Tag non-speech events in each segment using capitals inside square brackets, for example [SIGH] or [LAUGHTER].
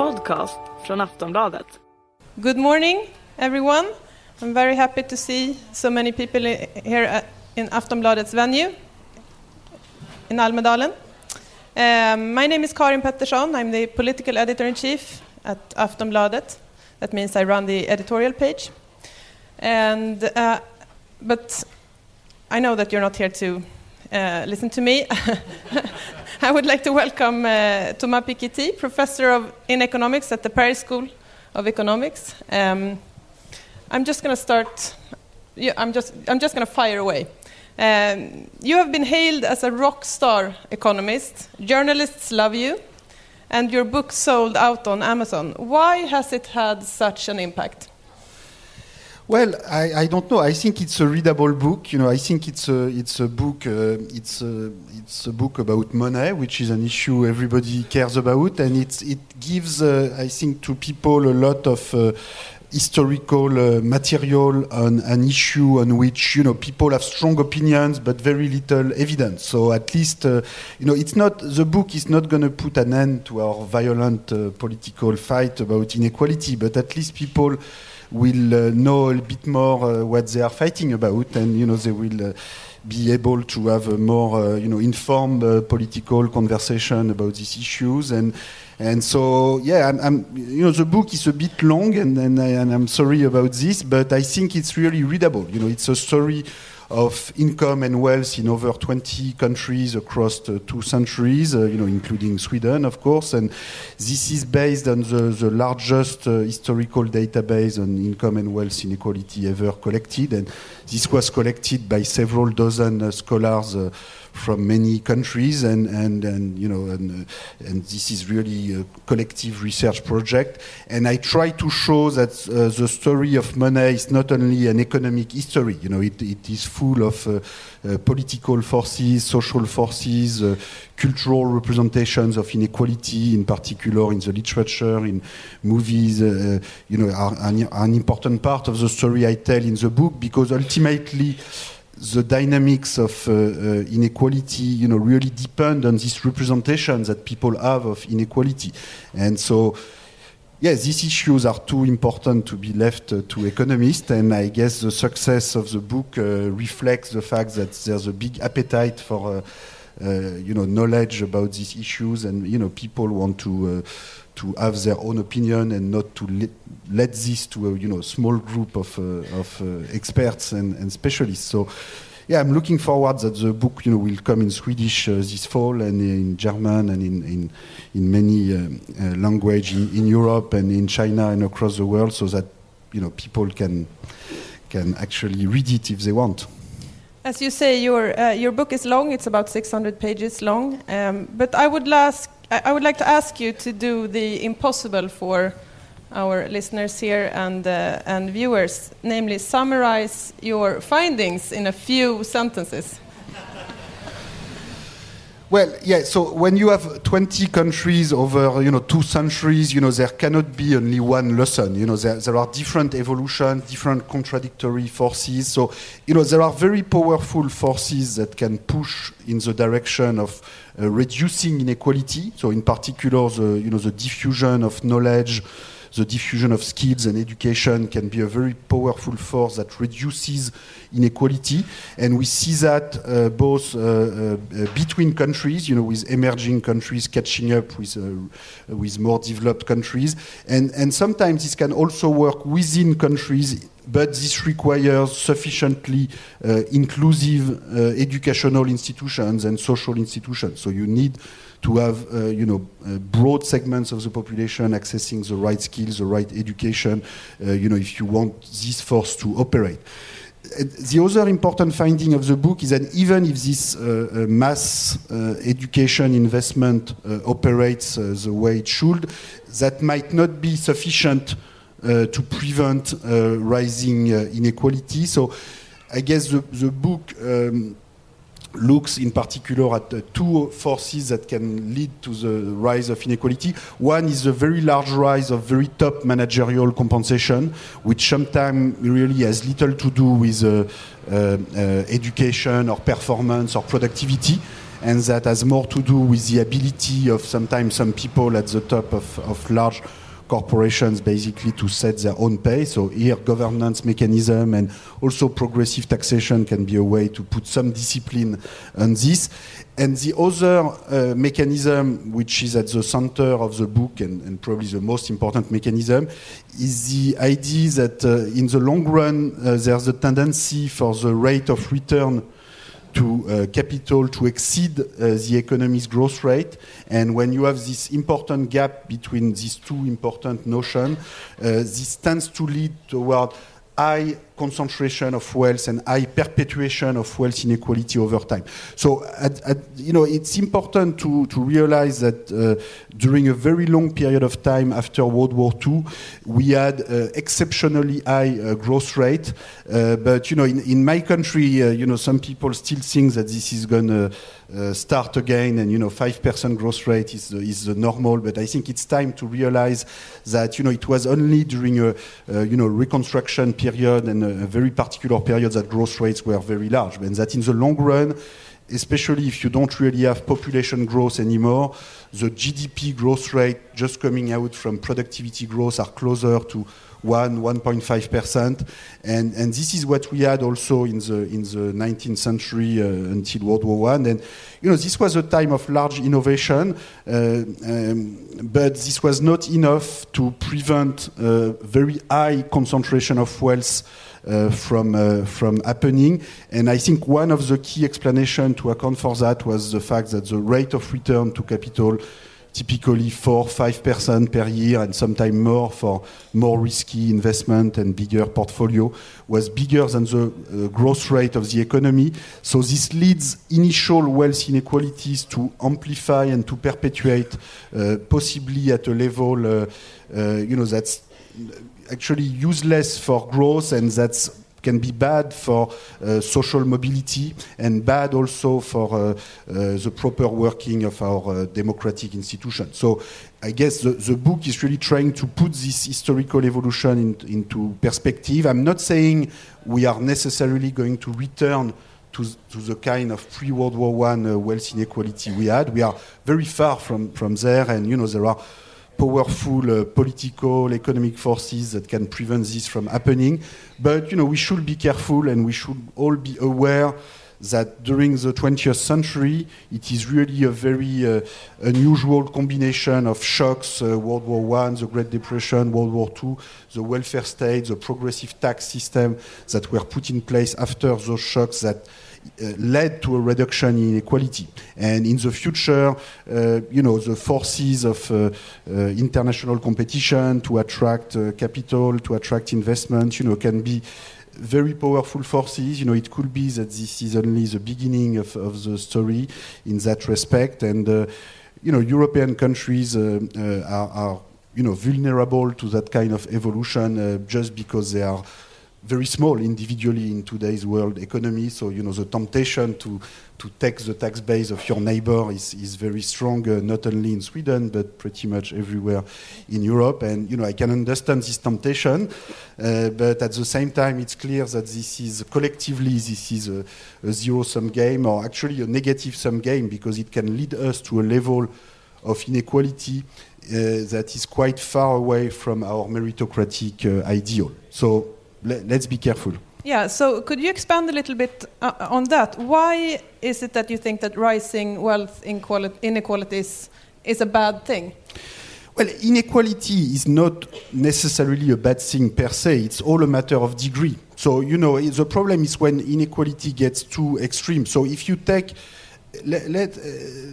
podcast från Aftonbladet. Good morning, everyone. I'm very happy to see so many people here in Aftonbladet's venue in Almedalen. Um, my name is Karin Pettersson. I'm the political editor in chief at Aftonbladet. That means I run the editorial page. And uh, but I know that you're not here to uh, listen to me. [LAUGHS] I would like to welcome uh, Thomas Piketty, professor of in economics at the Paris School of Economics. Um, I'm just going to start. Yeah, I'm just. I'm just going to fire away. Um, you have been hailed as a rock star economist. Journalists love you, and your book sold out on Amazon. Why has it had such an impact? Well, I, I don't know. I think it's a readable book. You know, I think it's a it's a book. Uh, it's a it's a book about money, which is an issue everybody cares about, and it's it gives uh, I think to people a lot of. Uh, historical uh, material on an issue on which you know people have strong opinions but very little evidence so at least uh, you know it's not the book is not going to put an end to our violent uh, political fight about inequality but at least people will uh, know a bit more uh, what they are fighting about, and you know they will uh, be able to have a more uh, you know informed uh, political conversation about these issues and. And so, yeah, I'm, I'm, you know, the book is a bit long, and, and, I, and I'm sorry about this, but I think it's really readable. You know, it's a story of income and wealth in over 20 countries across two centuries, uh, you know, including Sweden, of course. And this is based on the, the largest uh, historical database on income and wealth inequality ever collected. And this was collected by several dozen uh, scholars from many countries, and and and you know, and and this is really a collective research project. And I try to show that uh, the story of money is not only an economic history. You know, it, it is full of uh, uh, political forces, social forces, uh, cultural representations of inequality, in particular in the literature, in movies. You know, are an, an important part of the story I tell in the book because ultimately the dynamics of uh, uh, inequality, you know, really depend on this representation that people have of inequality, and so. Yes, these issues are too important to be left uh, to economists, and I guess the success of the book uh, reflects the fact that there's a big appetite for, uh, uh, you know, knowledge about these issues, and you know, people want to uh, to have their own opinion and not to let, let this to a you know small group of uh, of experts and, and specialists. So. Yeah, I'm looking forward that the book, you know, will come in Swedish uh, this fall and in German and in in, in many uh, uh, language in, in Europe and in China and across the world, so that you know people can can actually read it if they want. As you say, your uh, your book is long. It's about 600 pages long. Um, but I would ask, I would like to ask you to do the impossible for our listeners here and uh, and viewers, namely summarize your findings in a few sentences. Well, yeah. So when you have 20 countries over, you know, two centuries, you know, there cannot be only one lesson. You know, there, there are different evolutions, different contradictory forces. So, you know, there are very powerful forces that can push in the direction of uh, reducing inequality. So, in particular, the, you know, the diffusion of knowledge the diffusion of skills and education can be a very powerful force that reduces inequality. And we see that uh, both uh, uh, between countries, you know, with emerging countries catching up with, uh, with more developed countries. And, and sometimes this can also work within countries but this requires sufficiently uh, inclusive uh, educational institutions and social institutions. So you need to have, uh, you know, uh, broad segments of the population accessing the right skills, the right education, you know, if you want this force to operate. The other important finding of the book is that even if this uh, uh, mass uh, education investment uh, operates uh, the way it should, that might not be sufficient uh, to prevent rising inequality. So I guess the, the book um, looks in particular at uh, two forces that can lead to the rise of inequality. One is the very large rise of very top managerial compensation, which sometimes really has little to do with uh, uh, uh, education or performance or productivity. and that has more to do with the ability of sometimes some people at the top of, of large corporations basically to set their own pace. So here, governance mechanism and also progressive taxation can be a way to put some discipline on this. And the other uh, mechanism, which is at the center of the book and, and, probably the most important mechanism, is the idea that uh, in the long run, uh, there's a tendency for the rate of return to uh, capital to exceed uh, the economy's growth rate. And when you have this important gap between these two important notions, uh, this tends to lead toward high concentration of wealth and high perpetuation of wealth inequality over time. So, at, at, you know, it's important to, to realize that uh, during a very long period of time after World War II, we had uh, exceptionally high uh, growth rate. Uh, but, you know, in, in my country, uh, you know, some people still think that this is going to uh, start again and, you know, 5% growth rate is, is the normal. But I think it's time to realize that, you know, it was only during a, you know, reconstruction period and very particular period that growth rates were very large. And that in the long run, especially if you don't really have population growth anymore, the GDP growth rate just coming out from productivity growth are closer to 1, 1.5%. And, and this is what we had also in the, in the 19th century uh, until World War I. And, you know, this was a time of large innovation, uh, um, but this was not enough to prevent uh, very high concentration of wealth uh, from uh, from happening. And I think one of the key explanations to account for that was the fact that the rate of return to capital typically 4 5% per year and sometimes more for more risky investment and bigger portfolio was bigger than the uh, growth rate of the economy. So this leads initial wealth inequalities to amplify and to perpetuate uh, possibly at a level uh, uh you know that's actually useless for growth and that can be bad for uh, social mobility and bad also for uh, uh, the proper working of our uh, democratic institutions. So I guess the, the, book is really trying to put this historical evolution in, into perspective. I'm not saying we are necessarily going to return to, to the kind of pre-World War I uh, wealth inequality we had. We are very far from, from there and, you know, there are powerful uh, political, economic forces that can prevent this from happening. But you know, we should be careful, and we should all be aware that during the 20th century, it is really a very uh, unusual combination of shocks uh, World War I, the Great Depression, World War II, the welfare state, the progressive tax system that were put in place after those shocks that led to a reduction in inequality. And in the future, uh, you know, the forces of uh, international competition to attract capital, to attract investment, you know, can be very powerful forces. You know, it could be that this is only the beginning of, of the story in that respect. And, uh, you know, European countries uh, uh, are, are, you know, vulnerable to that kind of evolution just because they are very small individually in today's world economy. So, you know, the temptation to, to take the tax base of your neighbor is, is very strong, uh, not only in Sweden, but pretty much everywhere in Europe. And, you know, I can understand this temptation, uh, but at the same time, it's clear that this is collectively, this is a, a zero sum game, or actually a negative sum game, because it can lead us to a level of inequality uh, that is quite far away from our meritocratic uh, ideal. So, let's be careful. Yeah, so could you expand a little bit uh, on that? Why is it that you think that rising wealth inequalities is a bad thing? Well, inequality is not necessarily a bad thing per se, it's all a matter of degree. So, you know, the problem is when inequality gets too extreme. So, if you take let, let uh,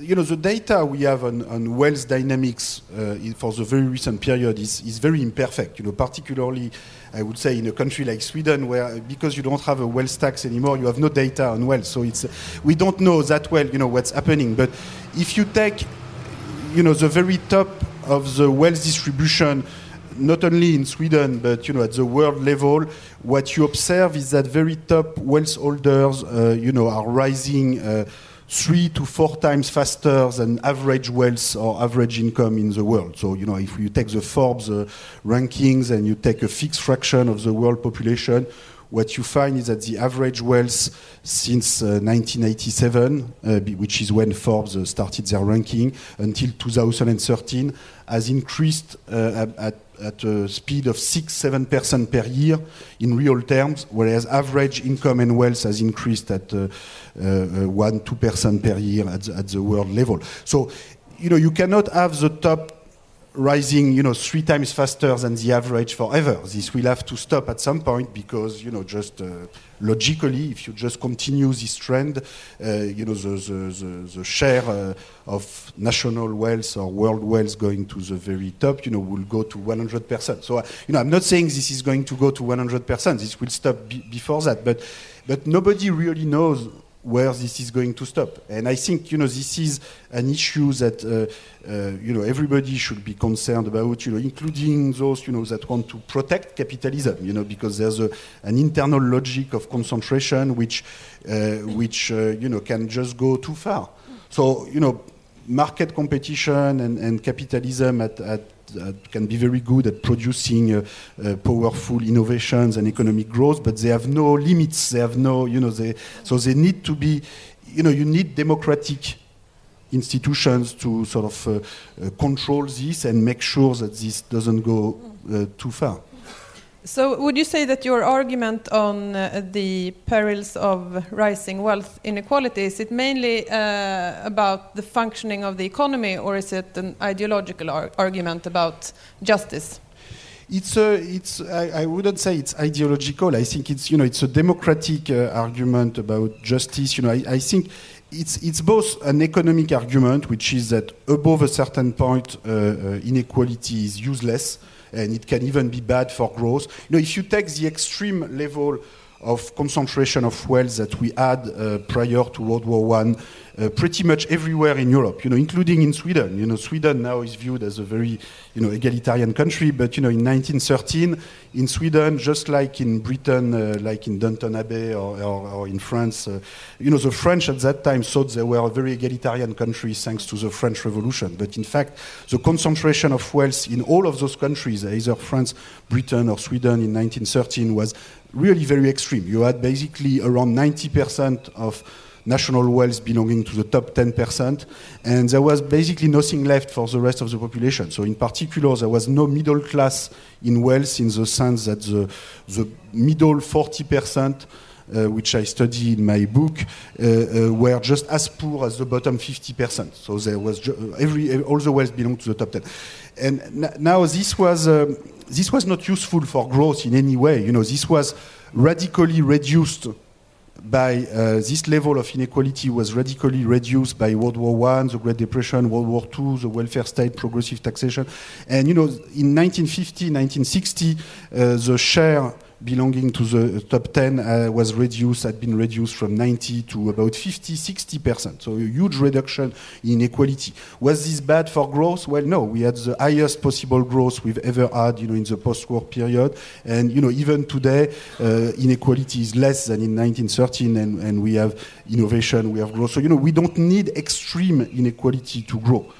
you know the data we have on, on wealth dynamics uh, for the very recent period is, is very imperfect. You know, particularly I would say in a country like Sweden, where because you don't have a wealth tax anymore, you have no data on wealth. So it's we don't know that well, you know, what's happening. But if you take, you know, the very top of the wealth distribution not only in Sweden, but you know, at the world level, what you observe is that very top wealth holders, uh, you know, are rising uh, three to four times faster than average wealth or average income in the world. So, you know, if you take the Forbes uh, rankings and you take a fixed fraction of the world population, what you find is that the average wealth since uh, 1987, uh, which is when Forbes uh, started their ranking, until 2013, has increased uh, at, at a speed of 6 7% per year in real terms, whereas average income and wealth has increased at uh, uh, 1 2% per year at the, at the world level. So, you know, you cannot have the top rising, you know, three times faster than the average forever. This will have to stop at some point because, you know, just uh, logically, if you just continue this trend, uh, you know, the, the, the, the share uh, of national wealth or world wealth going to the very top, you know, will go to 100%. So, uh, you know, I'm not saying this is going to go to 100%. This will stop before that, but but nobody really knows where this is going to stop. And I think you know this is an issue that uh, uh, you know everybody should be concerned about. You know, including those you know that want to protect capitalism. You know, because there's a, an internal logic of concentration which uh, which uh, you know can just go too far. So you know, market competition and, and capitalism at, at uh, can be very good at producing uh, uh, powerful innovations and economic growth, but they have no limits. They have no, you know, they, so they need to be, you know, you need democratic institutions to sort of uh, control this and make sure that this doesn't go too far. So, would you say that your argument on uh, the perils of rising wealth inequality is it mainly uh, about the functioning of the economy, or is it an ideological ar argument about justice? It's a, it's. I, I, wouldn't say it's ideological. I think it's, you know, it's a democratic uh, argument about justice. You know, I, I, think it's it's both an economic argument, which is that above a certain point, uh, uh, inequality is useless and it can even be bad for growth. You know, if you take the extreme level of concentration of wealth that we had uh, prior to World War One, uh, pretty much everywhere in Europe, you know, including in Sweden. You know, Sweden now is viewed as a very, you know, egalitarian country, but you know, in 1913, in Sweden, just like in Britain, uh, like in Downton Abbey or, or, or in France, uh, you know, the French at that time thought they were a very egalitarian country thanks to the French Revolution. But in fact, the concentration of wealth in all of those countries, either France, Britain, or Sweden in 1913, was really very extreme. You had basically around 90% of national wealth belonging to the top 10%, and there was basically nothing left for the rest of the population. So, in particular, there was no middle class in wealth in the sense that the, the middle 40%. Uh, which I study in my book, uh, uh, were just as poor as the bottom 50%. So there was every all the wealth belonged to the top 10. And now this was um, this was not useful for growth in any way. You know, this was radically reduced by uh, this level of inequality was radically reduced by World War One, the Great Depression, World War Two, the welfare state, progressive taxation, and you know, in 1950, 1960, uh, the share belonging to the top 10 uh, was reduced, had been reduced from 90 to about 50, 60%. So a huge reduction in equality. Was this bad for growth? Well, no. We had the highest possible growth we've ever had, you know, in the post-war period. And, you know, even today, uh, inequality is less than in 1913 and, and we have innovation, we have growth. So, you know, we don't need extreme inequality to grow.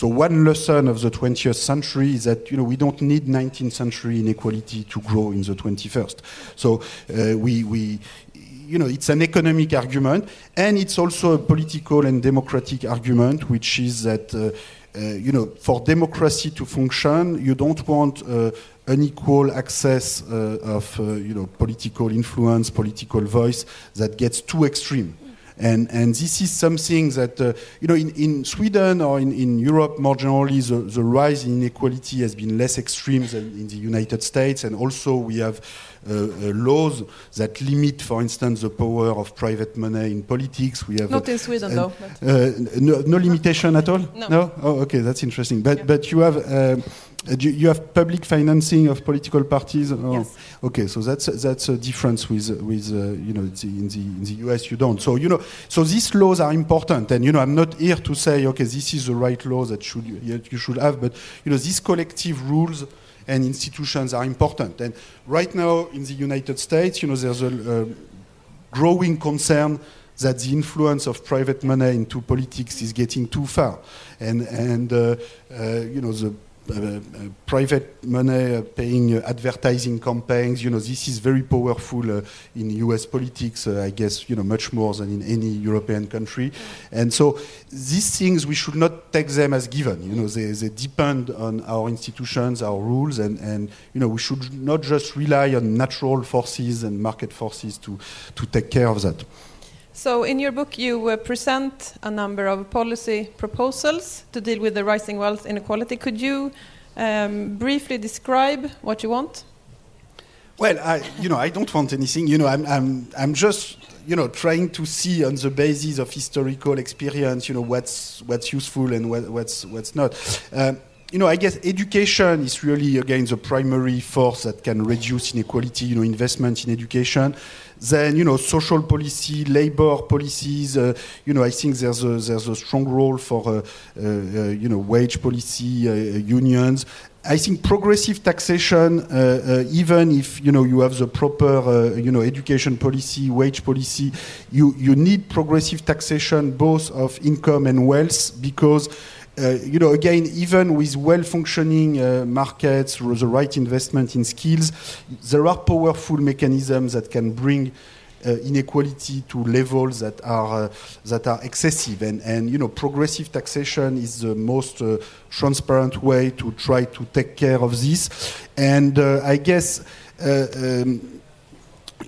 So one lesson of the 20th century is that you know we don't need 19th century inequality to grow in the 21st. So uh, we, we you know, it's an economic argument, and it's also a political and democratic argument, which is that, uh, uh, you know, for democracy to function, you don't want uh, unequal access uh, of, uh, you know, political influence, political voice that gets too extreme. And, and this is something that, uh, you know, in, in Sweden or in, in Europe more generally, the, the rise in inequality has been less extreme than in the United States. And also we have uh, uh, laws that limit, for instance, the power of private money in politics. We have not in Sweden, though. Uh, no, no, limitation at all. No. no? Oh, okay, that's interesting. But yeah. but you have. Uh, you have public financing of political parties. Oh, yes. Okay, so that's that's a difference with with uh, you know the, in the in the US you don't. So you know so these laws are important, and you know I'm not here to say okay this is the right law that should you should have, but you know these collective rules and institutions are important. And right now in the United States, you know, there's a growing concern that the influence of private money into politics is getting too far, and and uh, uh, you know the private money uh, paying uh, advertising campaigns. You know, this is very powerful uh, in U.S. politics. Uh, I guess you know much more than in any European country. And so these things we should not take them as given. You know, they, they depend on our institutions, our rules, and, and you know we should not just rely on natural forces and market forces to to take care of that. So, in your book, you uh, present a number of policy proposals to deal with the rising wealth inequality. Could you um, briefly describe what you want? Well, I, you know, I don't want anything. You know, I'm, I'm, I'm just, you know, trying to see on the basis of historical experience, you know, what's, what's useful and what, what's, what's not. Um, you know, I guess education is really again the primary force that can reduce inequality. You know, investment in education. Then, you know, social policy, labor policies. Uh, you know, I think there's a, there's a strong role for, uh, uh, you know, wage policy, uh, unions. I think progressive taxation, uh, uh, even if you know you have the proper uh, you know education policy, wage policy, you you need progressive taxation both of income and wealth because uh, you know, again, even with well-functioning uh, markets, the right investment in skills, there are powerful mechanisms that can bring uh, inequality to levels that are uh, that are excessive, and and you know, progressive taxation is the most uh, transparent way to try to take care of this, and uh, I guess. Um,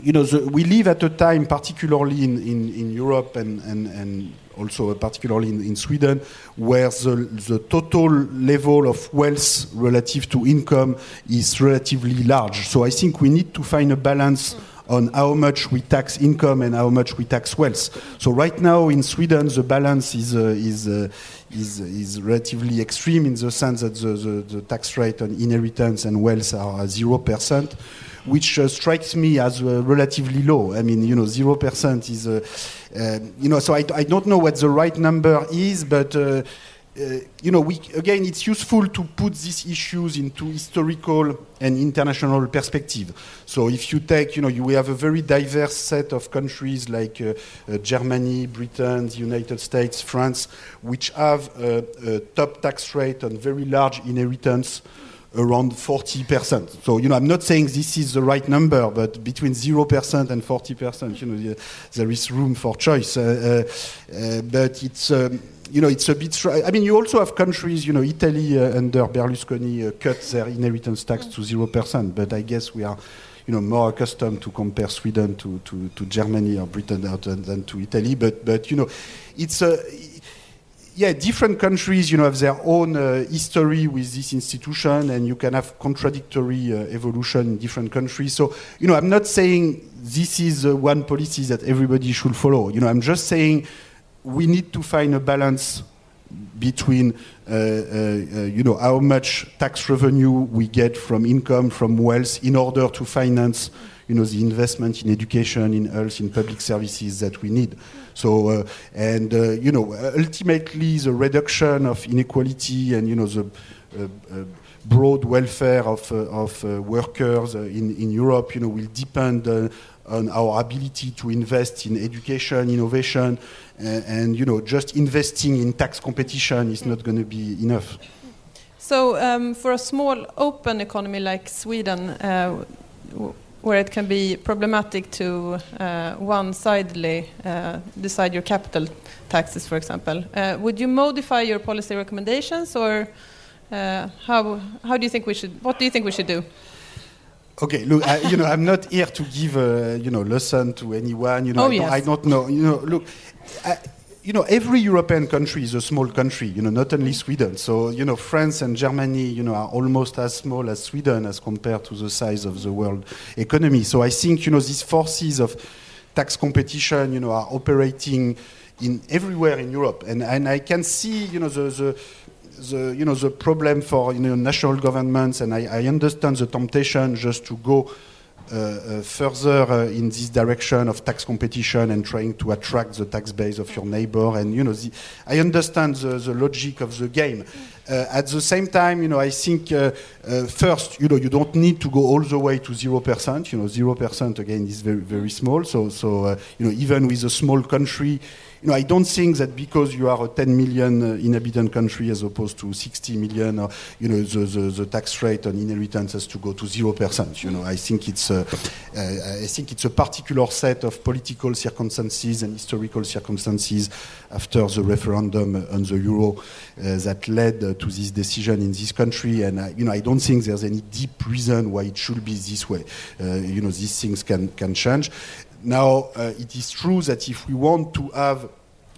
you know, the, we live at a time, particularly in, in, in Europe and, and, and also particularly in, in, Sweden, where the, the total level of wealth relative to income is relatively large. So I think we need to find a balance on how much we tax income and how much we tax wealth. So right now in Sweden, the balance is uh, is, uh, is is relatively extreme in the sense that the, the, the tax rate on inheritance and wealth are zero percent which uh, strikes me as uh, relatively low. I mean, you know, zero percent is, uh, uh you know, so I, I, don't know what the right number is, but. Uh, uh, you know, we, again, it's useful to put these issues into historical and international perspective. So, if you take, you know, you, we have a very diverse set of countries like Germany, Britain, the United States, France, which have a top tax rate on very large inheritance around 40%. So, you know, I'm not saying this is the right number, but between 0% and 40%, you know, there is room for choice. Uh, uh, uh, but it's, um, you know, it's a bit. I mean, you also have countries, you know, Italy uh, under Berlusconi uh, cut their inheritance tax to 0%, but I guess we are you know, more accustomed to compare Sweden to, to, to Germany or Britain than, than to Italy. But, but you know, it's a, yeah, different countries, you know, have their own uh, history with this institution, and you can have contradictory uh, evolution in different countries. So, you know, I'm not saying this is uh, one policy that everybody should follow. You know, I'm just saying we need to find a balance between, uh, uh, uh, you know, how much tax revenue we get from income, from wealth, in order to finance, you know, the investment in education, in health, in public services that we need. So, uh, and uh, you know, ultimately, the reduction of inequality and you know the uh, broad welfare of, of workers in, in Europe, you know, will depend on our ability to invest in education, innovation, and, you know, just investing in tax competition is not going to be enough. So, um, for a small open economy like Sweden, uh, where it can be problematic to uh, one-sidedly uh, decide your capital taxes, for example. Uh, would you modify your policy recommendations, or uh, how how do you think we should? What do you think we should do? Okay, look, I, you know, I'm not here to give a you know lesson to anyone. You know, oh, I, yes. don't, I don't know. You know, look. I, you know, every European country is a small country, you know, not only Sweden. So, you know, France and Germany, you know, are almost as small as Sweden as compared to the size of the world economy. So I think, you know, these forces of tax competition, you know, are operating in everywhere in Europe. And, and I can see, you know, the, the the, you know, the problem for you know, national governments, and I, I understand the temptation just to go uh, uh, further uh, in this direction of tax competition and trying to attract the tax base of your neighbor. And you know, the, I understand the, the, logic of the game, at the same time, you know, I think uh, uh, first, you know, you don't need to go all the way to zero percent. You know, zero percent again is very very small. So so uh, you know, even with a small country, you know, I don't think that because you are a 10 million uh, inhabitant country as opposed to 60 million, you know, the, the, the tax rate on inheritance has to go to zero percent. You know, I think it's a, uh, I think it's a particular set of political circumstances and historical circumstances after the referendum on the euro uh, that led uh, to this decision in this country. And I, you know, I don't think there's any deep reason why it should be this way. Uh, you know, these things can can change. Now, uh, it is true that if we want to have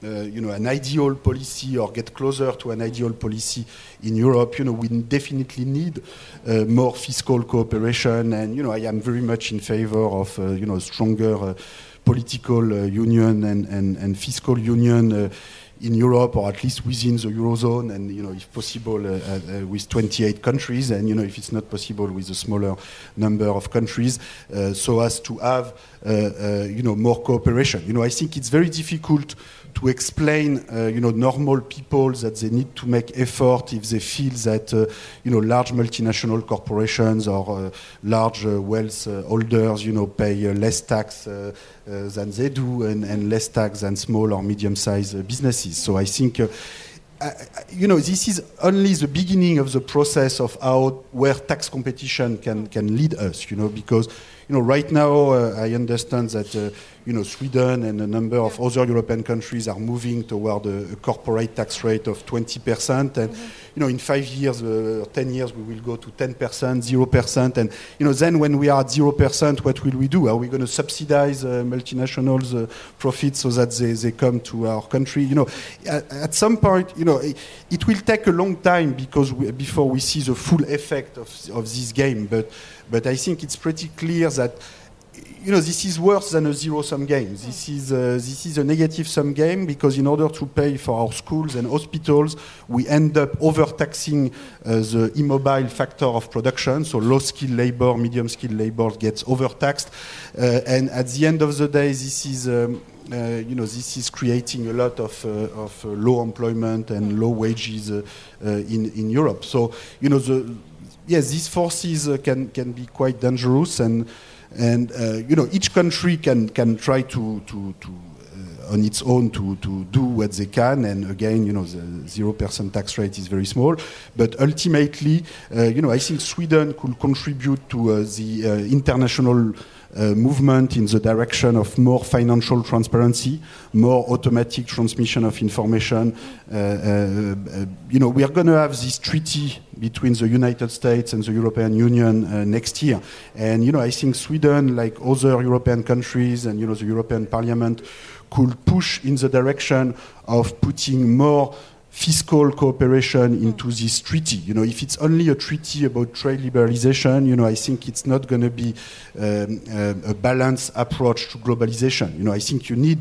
uh, you know, an ideal policy or get closer to an ideal policy in Europe, you know, we definitely need uh, more fiscal cooperation. And, you know, I am very much in favor of, uh, you know, stronger political uh, union and, and, and, fiscal union uh, in Europe, or at least within the eurozone, and you know, if possible, uh, uh, with 28 countries, and you know, if it's not possible, with a smaller number of countries, uh, so as to have you know more cooperation. You know, I think it's very difficult to explain, uh, you know, normal people that they need to make effort if they feel that, uh, you know, large multinational corporations or uh, large wealth holders, you know, pay less tax than they do and, and, less tax than small or medium-sized businesses. So I think. Uh, you know, this is only the beginning of the process of how where tax competition can can lead us. You know, because you know right now uh, I understand that uh, you know, Sweden and a number of other European countries are moving toward a, a corporate tax rate of 20%. And, mm-hmm. you know, in five years or uh, 10 years, we will go to 10%, 0%. And, you know, then when we are at 0%, what will we do? Are we going to subsidize uh, multinationals' uh, profits so that they, they come to our country? You know, at, at some point, you know, it, it, will take a long time because we, before we see the full effect of, of this game. But, but I think it's pretty clear that you know, this is worse than a zero-sum game. This is, uh, this is a negative-sum game because in order to pay for our schools and hospitals, we end up overtaxing uh, the immobile factor of production. So low-skilled labor, medium-skilled labor gets overtaxed. Uh, and at the end of the day, this is... Um, uh, you know, this is creating a lot of, uh, of uh, low employment and low wages uh, uh, in, in Europe. So, you know, the, yes, these forces uh, can, can be quite dangerous. And and uh, you know, each country can can try to to, to uh, on its own to, to do what they can. And again, you know, the zero percent tax rate is very small. But ultimately, uh, you know, I think Sweden could contribute to uh, the uh, international movement in the direction of more financial transparency, more automatic transmission of information. Uh, uh, you know, we are going to have this treaty between the United States and the European Union uh, next year, and you know, I think Sweden, like other European countries, and you know, the European Parliament could push in the direction of putting more fiscal cooperation into this treaty. You know, if it's only a treaty about trade liberalization, you know, I think it's not going to be um, a, a balanced approach to globalization. You know, I think you need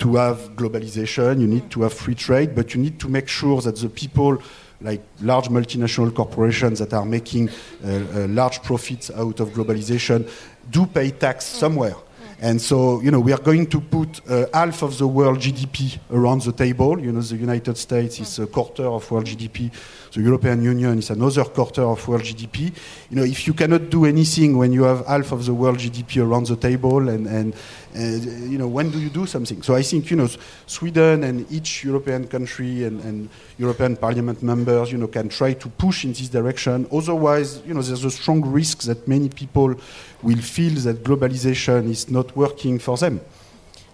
to have globalization, you need to have free trade, but you need to make sure that the people like large multinational corporations that are making uh, uh, large profits out of globalization do pay tax somewhere. And so, you know, we are going to put uh, half of the world GDP around the table. You know, the United States is a quarter of world GDP. The European Union is another quarter of world GDP. You know, if you cannot do anything when you have half of the world GDP around the table, and, and you know, when do you do something? So I think, you know, Sweden and each European country and, and European Parliament members, you know, can try to push in this direction. Otherwise, you know, there's a strong risk that many people will feel that globalization is not working for them.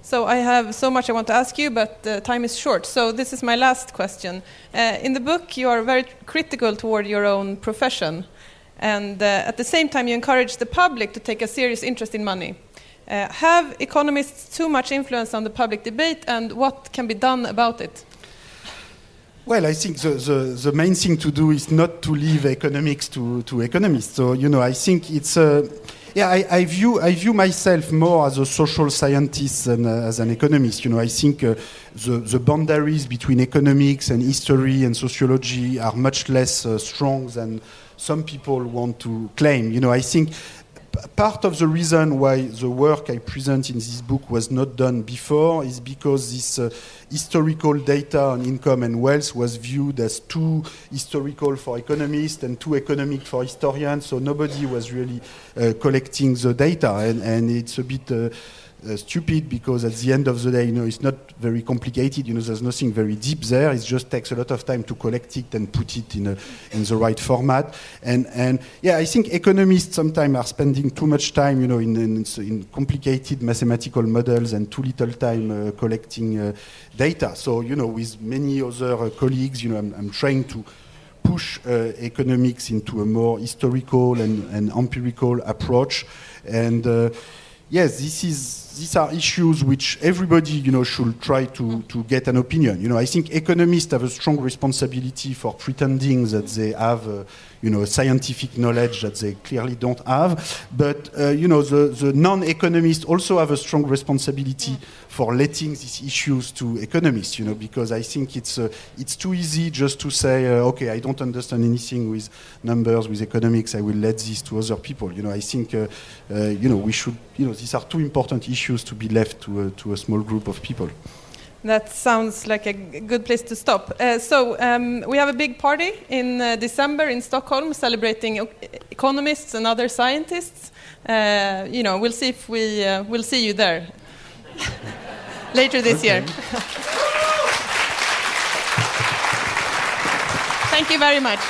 So I have so much I want to ask you, but uh, time is short. So this is my last question. Uh, in the book, you are very critical toward your own profession, and uh, at the same time, you encourage the public to take a serious interest in money. Uh, have economists too much influence on the public debate, and what can be done about it? Well, I think the, the, the, main thing to do is not to leave economics to, to economists. So, you know, I think it's a. Uh, yeah, I, I, view I view myself more as a social scientist than uh, as an economist. You know, I think uh, the the boundaries between economics and history and sociology are much less uh, strong than some people want to claim. You know, I think part of the reason why the work I present in this book was not done before is because this uh, historical data on income and wealth was viewed as too historical for economists and too economic for historians, so nobody was really uh, collecting the data, and, and it's a bit uh, uh, stupid because at the end of the day, you know, it's not very complicated. You know, there's nothing very deep there. It just takes a lot of time to collect it and put it in a, in the right format. And and yeah, I think economists sometimes are spending too much time, you know, in in, in complicated mathematical models and too little time uh, collecting uh, data. So you know, with many other uh, colleagues, you know, I'm, I'm trying to push uh, economics into a more historical and, and empirical approach and uh, yes, this is these are issues which everybody, you know, should try to, to get an opinion. You know, I think economists have a strong responsibility for pretending that they have, uh, you know, scientific knowledge that they clearly don't have. But, uh, you know, the, the non-economists also have a strong responsibility for letting these issues to economists, you know, because I think it's, uh, it's too easy just to say, uh, okay, I don't understand anything with numbers, with economics, I will let this to other people. You know, I think, uh, uh, you know, we should, you know, these are two important issues to be left to a, to a small group of people. That sounds like a good place to stop. Uh, so um, we have a big party in uh, December in Stockholm celebrating economists and other scientists. Uh, you know, we'll see if we uh, will see you there [LAUGHS] later this okay. year. [LAUGHS] Thank you very much.